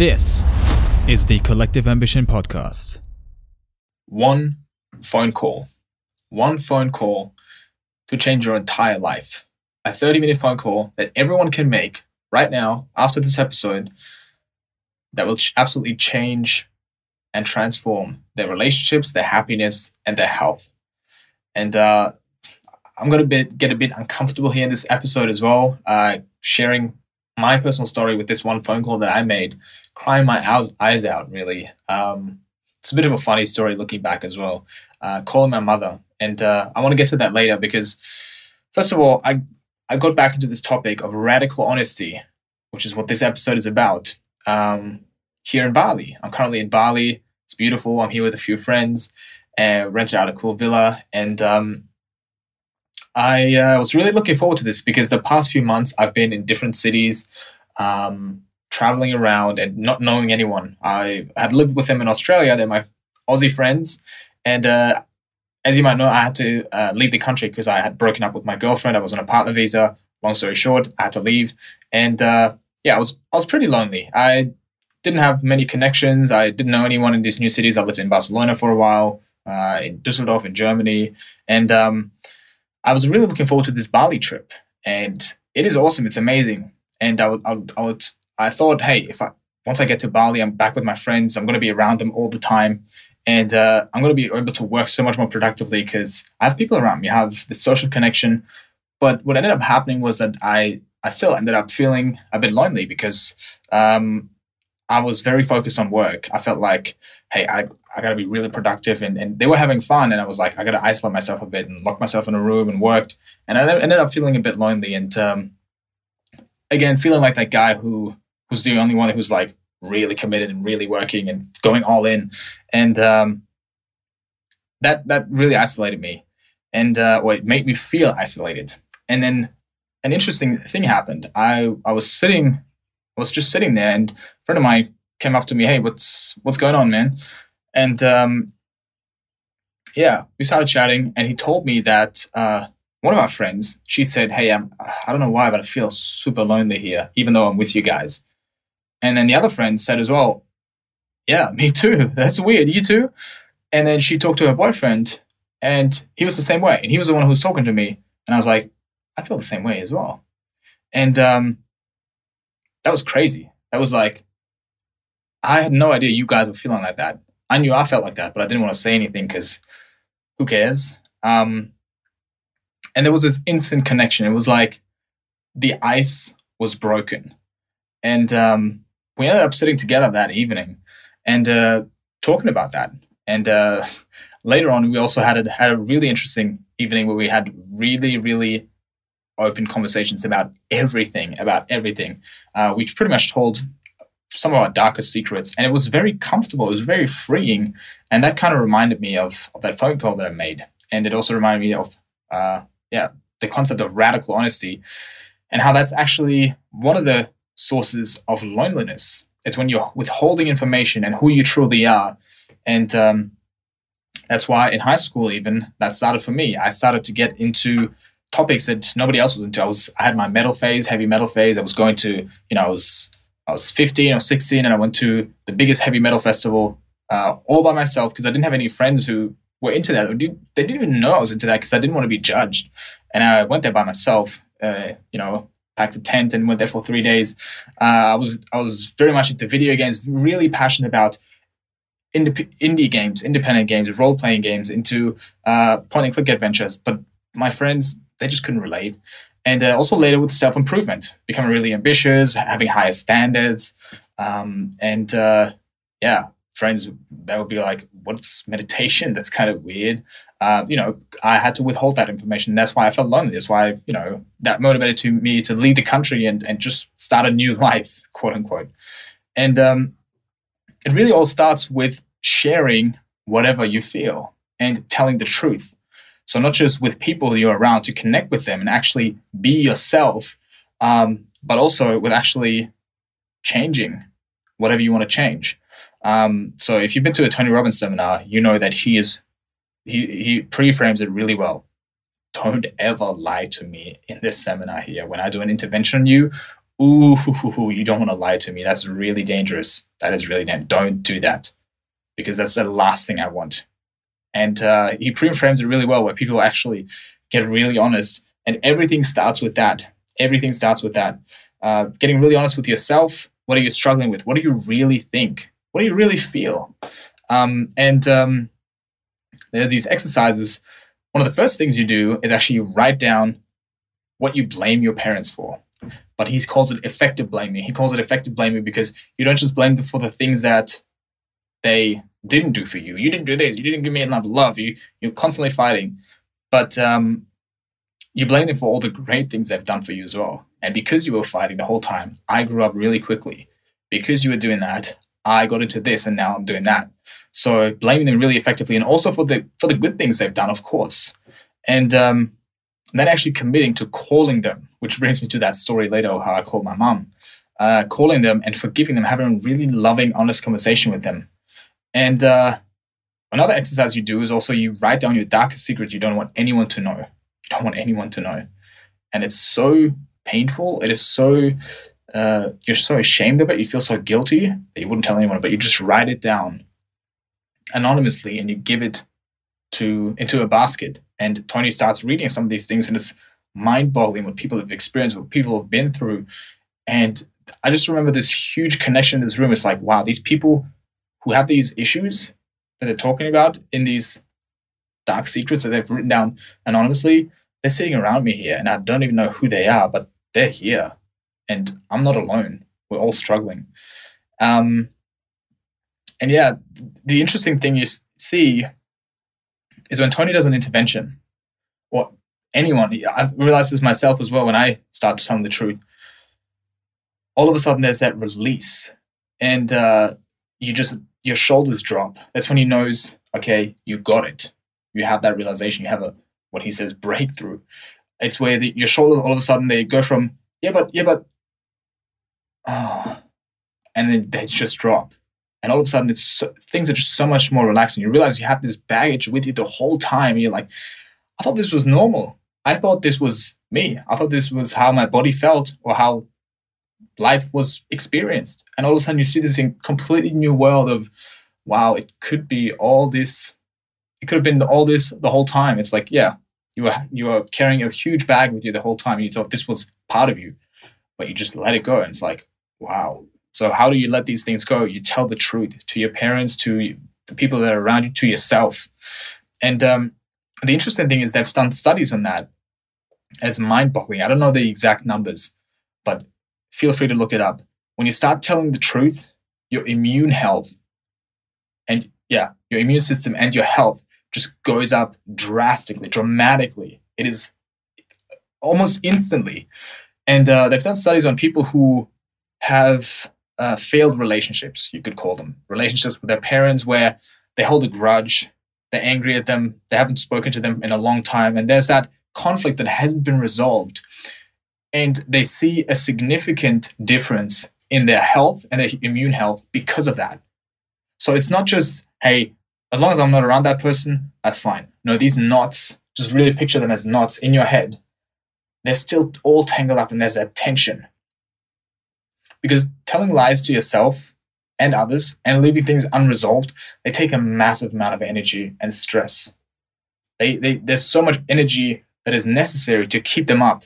This is the Collective Ambition Podcast. One phone call, one phone call to change your entire life. A 30 minute phone call that everyone can make right now after this episode that will absolutely change and transform their relationships, their happiness, and their health. And uh, I'm going to get a bit uncomfortable here in this episode as well, uh, sharing my personal story with this one phone call that I made, crying my eyes out, really. Um, it's a bit of a funny story looking back as well. Uh, calling my mother. And uh, I want to get to that later because, first of all, I, I got back into this topic of radical honesty, which is what this episode is about, um, here in Bali. I'm currently in Bali. It's beautiful. I'm here with a few friends and rented out a cool villa. And um, I uh, was really looking forward to this because the past few months I've been in different cities, um, traveling around and not knowing anyone. I had lived with them in Australia. They're my Aussie friends. And uh, as you might know, I had to uh, leave the country because I had broken up with my girlfriend. I was on a partner visa. Long story short, I had to leave. And uh, yeah, I was, I was pretty lonely. I didn't have many connections. I didn't know anyone in these new cities. I lived in Barcelona for a while, uh, in Dusseldorf in Germany. And um, I was really looking forward to this Bali trip, and it is awesome. It's amazing, and I would, I would, I, would, I thought, hey, if I once I get to Bali, I'm back with my friends. I'm going to be around them all the time, and uh, I'm going to be able to work so much more productively because I have people around me. I have the social connection. But what ended up happening was that I I still ended up feeling a bit lonely because um, I was very focused on work. I felt like, hey, I, I got to be really productive. And, and they were having fun. And I was like, I got to isolate myself a bit and lock myself in a room and worked. And I ended up feeling a bit lonely. And um, again, feeling like that guy who who's the only one who's like really committed and really working and going all in. And um, that, that really isolated me. And uh, well, it made me feel isolated. And then an interesting thing happened. I, I was sitting, I was just sitting there and a friend of mine came up to me, hey, what's what's going on, man? And um, yeah, we started chatting, and he told me that uh, one of our friends, she said, "Hey, I'm, I don't know why, but I feel super lonely here, even though I'm with you guys." And then the other friend said as well, "Yeah, me too. That's weird. You too." And then she talked to her boyfriend, and he was the same way, and he was the one who was talking to me, and I was like, "I feel the same way as well." And um, that was crazy. That was like, I had no idea you guys were feeling like that. I knew I felt like that, but I didn't want to say anything because who cares? Um, and there was this instant connection. It was like the ice was broken. And um, we ended up sitting together that evening and uh, talking about that. And uh, later on, we also had a, had a really interesting evening where we had really, really open conversations about everything, about everything. Uh, we pretty much told some of our darkest secrets. And it was very comfortable. It was very freeing. And that kind of reminded me of, of that phone call that I made. And it also reminded me of, uh, yeah, the concept of radical honesty and how that's actually one of the sources of loneliness. It's when you're withholding information and who you truly are. And um, that's why in high school, even that started for me. I started to get into topics that nobody else was into. I was I had my metal phase, heavy metal phase. I was going to, you know, I was I was 15 or 16 and I went to the biggest heavy metal festival uh, all by myself because I didn't have any friends who were into that. They didn't even know I was into that because I didn't want to be judged. And I went there by myself, uh, you know, packed a tent and went there for three days. Uh, I was I was very much into video games, really passionate about indie, indie games, independent games, role playing games, into uh, point and click adventures. But my friends, they just couldn't relate and uh, also later with self improvement, becoming really ambitious, having higher standards, um, and uh, yeah, friends that would be like, "What's meditation? That's kind of weird." Uh, you know, I had to withhold that information. That's why I felt lonely. That's why you know that motivated to me to leave the country and and just start a new life, quote unquote. And um, it really all starts with sharing whatever you feel and telling the truth so not just with people you're around to connect with them and actually be yourself, um, but also with actually changing whatever you want to change. Um, so if you've been to a Tony Robbins seminar, you know that he is he he pre-frames it really well. Don't ever lie to me in this seminar here. When I do an intervention on you, ooh, you don't want to lie to me. That's really dangerous. That is really dangerous. Don't do that because that's the last thing I want. And uh, he pre-frames it really well where people actually get really honest. And everything starts with that. Everything starts with that. Uh, getting really honest with yourself. What are you struggling with? What do you really think? What do you really feel? Um, and um, there are these exercises. One of the first things you do is actually write down what you blame your parents for. But he calls it effective blaming. He calls it effective blaming because you don't just blame them for the things that they didn't do for you. You didn't do this. You didn't give me enough love. You you're constantly fighting, but um, you blame them for all the great things they've done for you as well. And because you were fighting the whole time, I grew up really quickly. Because you were doing that, I got into this, and now I'm doing that. So blaming them really effectively, and also for the for the good things they've done, of course. And um, then actually committing to calling them, which brings me to that story later how I called my mom. Uh, calling them and forgiving them, having a really loving, honest conversation with them and uh, another exercise you do is also you write down your darkest secrets you don't want anyone to know. You don't want anyone to know. And it's so painful. It is so, uh, you're so ashamed of it. You feel so guilty that you wouldn't tell anyone, but you just write it down anonymously and you give it to into a basket. And Tony starts reading some of these things and it's mind boggling what people have experienced, what people have been through. And I just remember this huge connection in this room. It's like, wow, these people who have these issues that they're talking about in these dark secrets that they've written down anonymously, they're sitting around me here and I don't even know who they are, but they're here and I'm not alone. We're all struggling. Um, and yeah, the interesting thing you see is when Tony does an intervention, or anyone, I've realized this myself as well when I start to tell the truth, all of a sudden there's that release. And uh, you just your shoulders drop. That's when he knows, okay, you got it. You have that realization. You have a what he says breakthrough. It's where the, your shoulders all of a sudden they go from yeah, but yeah, but oh, and then they just drop. And all of a sudden, it's so, things are just so much more relaxed. And you realize you have this baggage with you the whole time. You're like, I thought this was normal. I thought this was me. I thought this was how my body felt or how life was experienced. And all of a sudden you see this in completely new world of, wow, it could be all this, it could have been all this the whole time. It's like, yeah, you were you were carrying a huge bag with you the whole time. You thought this was part of you, but you just let it go. And it's like, wow. So how do you let these things go? You tell the truth to your parents, to the people that are around you, to yourself. And um, the interesting thing is they've done studies on that. It's mind-boggling. I don't know the exact numbers, feel free to look it up. When you start telling the truth, your immune health and yeah, your immune system and your health just goes up drastically, dramatically. It is almost instantly. And uh, they've done studies on people who have uh, failed relationships, you could call them relationships with their parents where they hold a grudge, they're angry at them, they haven't spoken to them in a long time, and there's that conflict that hasn't been resolved and they see a significant difference in their health and their immune health because of that. So it's not just, hey, as long as I'm not around that person, that's fine. No, these knots, just really picture them as knots in your head. They're still all tangled up and there's a tension. Because telling lies to yourself and others and leaving things unresolved, they take a massive amount of energy and stress. They, they, there's so much energy that is necessary to keep them up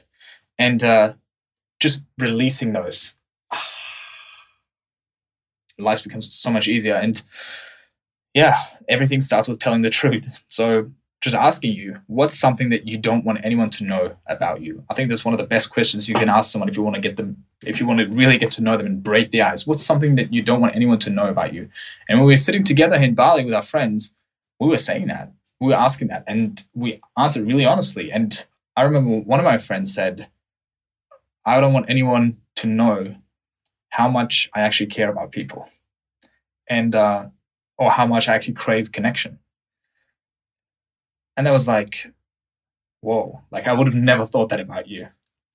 and uh, just releasing those life becomes so much easier. And yeah everything starts with telling the truth. So just asking you what's something that you don't want anyone to know about you? I think that's one of the best questions you can ask someone if you want to get them if you want to really get to know them and break the ice. What's something that you don't want anyone to know about you? And when we were sitting together in bali with our friends we were saying that we were asking that and we answered really honestly. And i remember one of my friends said I don't want anyone to know how much I actually care about people and uh, or how much I actually crave connection. And that was like, whoa, like I would have never thought that about you.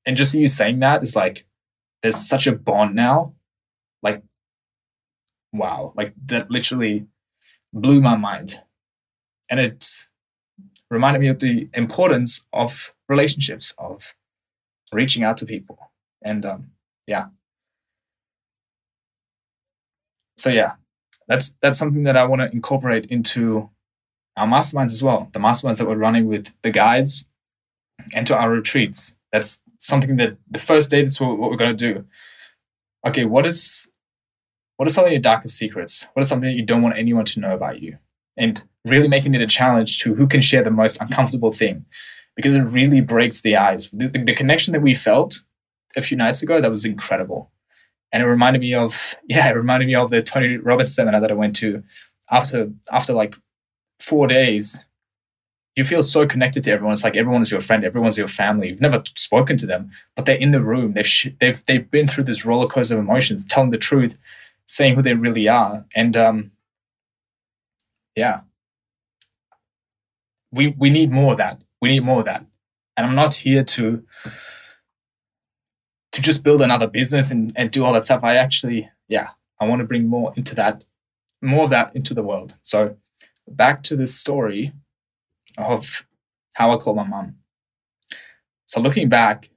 And just you saying that is like, there's such a bond now. Like, wow, like that literally blew my mind. And it reminded me of the importance of relationships, of reaching out to people. And um, yeah. So yeah, that's that's something that I want to incorporate into our masterminds as well. The masterminds that we're running with the guys and to our retreats. That's something that the first day that's what, what we're going to do. Okay, what is what are some of your darkest secrets? What is something that you don't want anyone to know about you? And really making it a challenge to who can share the most uncomfortable thing because it really breaks the ice. The, the, the connection that we felt a few nights ago, that was incredible. And it reminded me of, yeah, it reminded me of the Tony Robbins seminar that I went to after, after like four days. You feel so connected to everyone. It's like everyone's your friend, everyone's your family. You've never spoken to them, but they're in the room. They've, sh- they've, they've been through this roller coaster of emotions, telling the truth, saying who they really are. And um, yeah, we, we need more of that. We need more of that. And I'm not here to to just build another business and, and do all that stuff. I actually, yeah, I want to bring more into that, more of that into the world. So back to this story of how I call my mom. So looking back,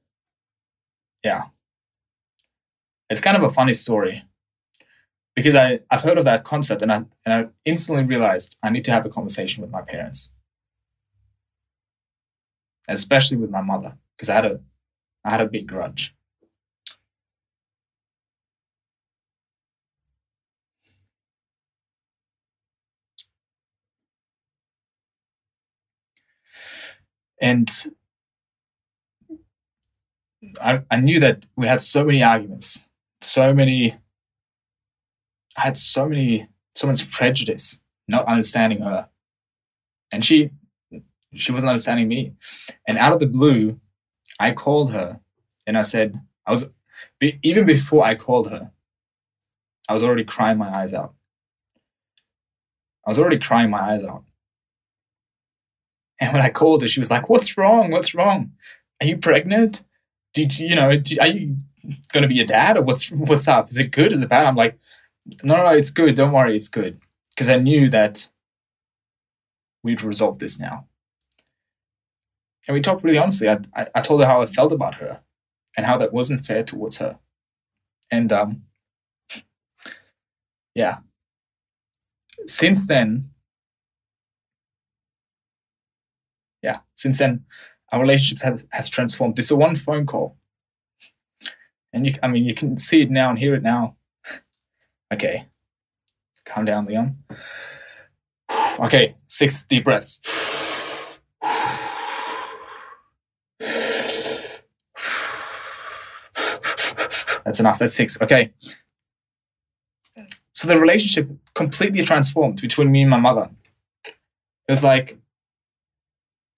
yeah, it's kind of a funny story because I, I've heard of that concept and I, and I instantly realized I need to have a conversation with my parents, especially with my mother, because I had a, I had a big grudge. And I, I knew that we had so many arguments, so many, I had so many, so much prejudice, not understanding her. And she, she wasn't understanding me. And out of the blue, I called her and I said, I was, even before I called her, I was already crying my eyes out. I was already crying my eyes out. And when I called her, she was like, "What's wrong? What's wrong? Are you pregnant? Did you, you know? Did, are you going to be a dad, or what's what's up? Is it good? Is it bad?" I'm like, "No, no, no it's good. Don't worry, it's good." Because I knew that we'd resolve this now. And we talked really honestly. I, I, I told her how I felt about her and how that wasn't fair towards her. And um, yeah. Since then, yeah, since then, our relationship has, has transformed. This is one phone call. And you, I mean, you can see it now and hear it now. Okay, calm down, Leon. Okay, six deep breaths. That's enough. That's six. Okay. So the relationship completely transformed between me and my mother. It was like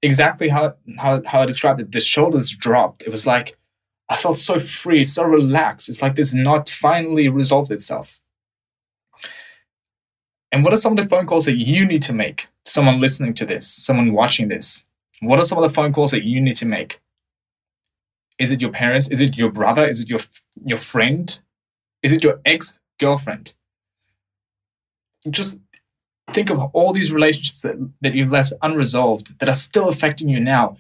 exactly how, how, how I described it. The shoulders dropped. It was like I felt so free, so relaxed. It's like this knot finally resolved itself. And what are some of the phone calls that you need to make? Someone listening to this, someone watching this. What are some of the phone calls that you need to make? Is it your parents? Is it your brother? Is it your your friend? Is it your ex girlfriend? Just think of all these relationships that, that you've left unresolved that are still affecting you now,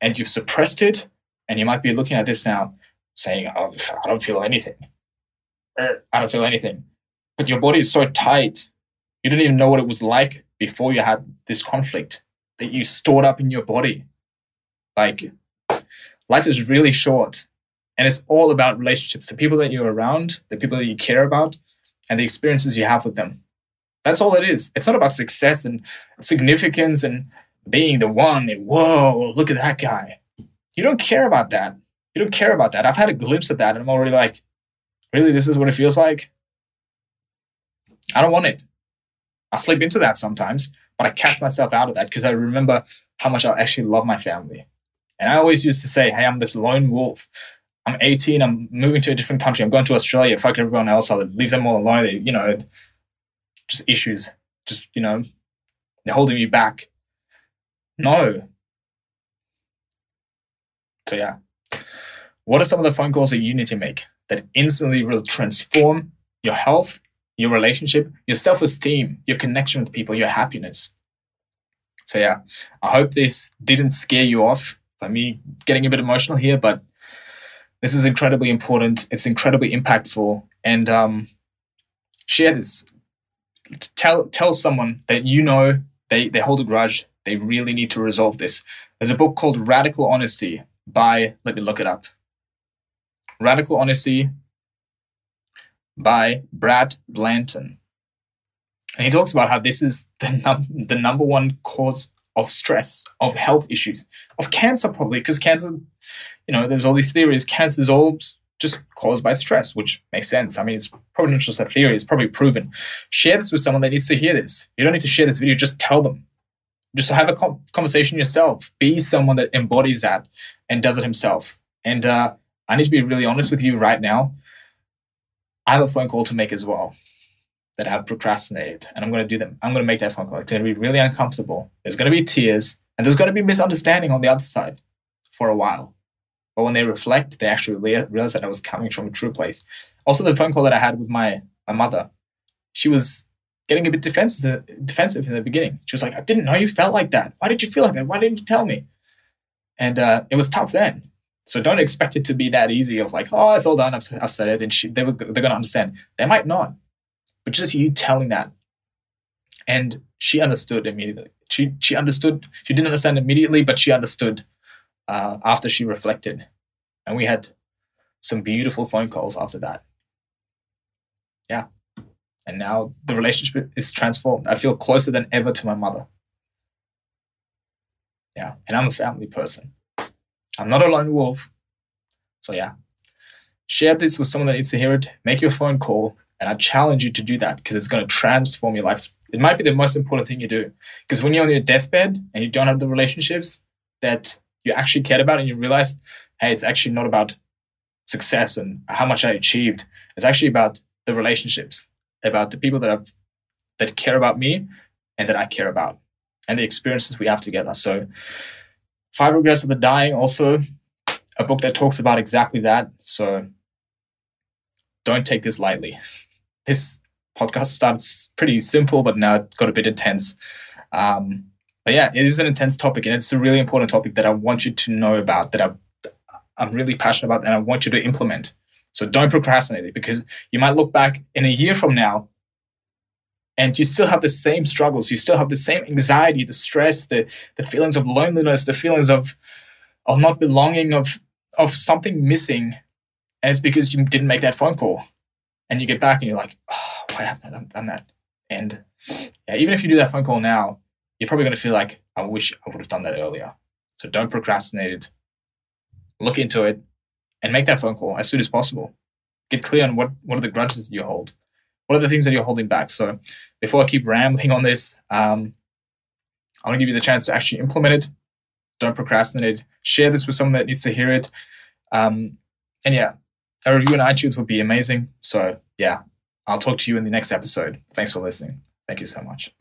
and you've suppressed it, and you might be looking at this now saying, oh, I don't feel anything. Er, I don't feel anything. But your body is so tight, you didn't even know what it was like before you had this conflict that you stored up in your body. Like, life is really short, and it's all about relationships the people that you're around, the people that you care about, and the experiences you have with them. That's all it is. It's not about success and significance and being the one and whoa, look at that guy. You don't care about that. You don't care about that. I've had a glimpse of that and I'm already like, really, this is what it feels like? I don't want it. I slip into that sometimes, but I catch myself out of that because I remember how much I actually love my family. And I always used to say, hey, I'm this lone wolf. I'm 18. I'm moving to a different country. I'm going to Australia. Fuck everyone else. I'll leave them all alone. They, you know, just issues, just, you know, they're holding you back. No. So, yeah. What are some of the phone calls that you need to make that instantly will transform your health, your relationship, your self esteem, your connection with people, your happiness? So, yeah, I hope this didn't scare you off by me getting a bit emotional here, but This is incredibly important. It's incredibly impactful. And um, share this. Tell tell someone that you know they, they hold a grudge. They really need to resolve this. There's a book called Radical Honesty by, let me look it up. Radical Honesty by Brad Blanton. And he talks about how this is the, num- the number one cause of stress, of health issues, of cancer, probably, because cancer, you know, there's all these theories. Cancer is all just caused by stress, which makes sense. I mean, it's probably not just a theory, it's probably proven. Share this with someone that needs to hear this. You don't need to share this video, just tell them. Just have a conversation yourself. Be someone that embodies that and does it himself. And uh, I need to be really honest with you right now. I have a phone call to make as well that I've procrastinated, and I'm going to do them. I'm going to make that phone call. It's going to be really uncomfortable. There's going to be tears, and there's going to be misunderstanding on the other side for a while. But when they reflect, they actually realize that I was coming from a true place. Also, the phone call that I had with my my mother, she was getting a bit defensive defensive in the beginning. She was like, "I didn't know you felt like that. Why did you feel like that? Why didn't you tell me?" And uh, it was tough then. So don't expect it to be that easy of like, "Oh, it's all done. I've, I've said it," and she, they were they're gonna understand. They might not, but just you telling that, and she understood immediately. She she understood. She didn't understand immediately, but she understood uh, after she reflected. And we had some beautiful phone calls after that. Yeah. And now the relationship is transformed. I feel closer than ever to my mother. Yeah. And I'm a family person. I'm not a lone wolf. So, yeah. Share this with someone that needs to hear it. Make your phone call. And I challenge you to do that because it's going to transform your life. It might be the most important thing you do. Because when you're on your deathbed and you don't have the relationships that you actually cared about and you realize, hey, it's actually not about success and how much I achieved. It's actually about the relationships, about the people that have that care about me and that I care about, and the experiences we have together. So, Five Regrets of the Dying, also a book that talks about exactly that. So, don't take this lightly. This podcast starts pretty simple, but now it got a bit intense. Um, but yeah, it is an intense topic and it's a really important topic that I want you to know about, that I, I'm really passionate about, and I want you to implement. So don't procrastinate it because you might look back in a year from now and you still have the same struggles. You still have the same anxiety, the stress, the, the feelings of loneliness, the feelings of, of not belonging, of, of something missing. It's because you didn't make that phone call. And you get back and you're like, oh, why haven't I done that? And yeah, even if you do that phone call now, you're probably going to feel like, I wish I would have done that earlier. So don't procrastinate it. Look into it and make that phone call as soon as possible. Get clear on what, what are the grudges that you hold. What are the things that you're holding back? So before I keep rambling on this, um, I want to give you the chance to actually implement it. Don't procrastinate. Share this with someone that needs to hear it. Um, and yeah, a review on iTunes would be amazing. So yeah, I'll talk to you in the next episode. Thanks for listening. Thank you so much.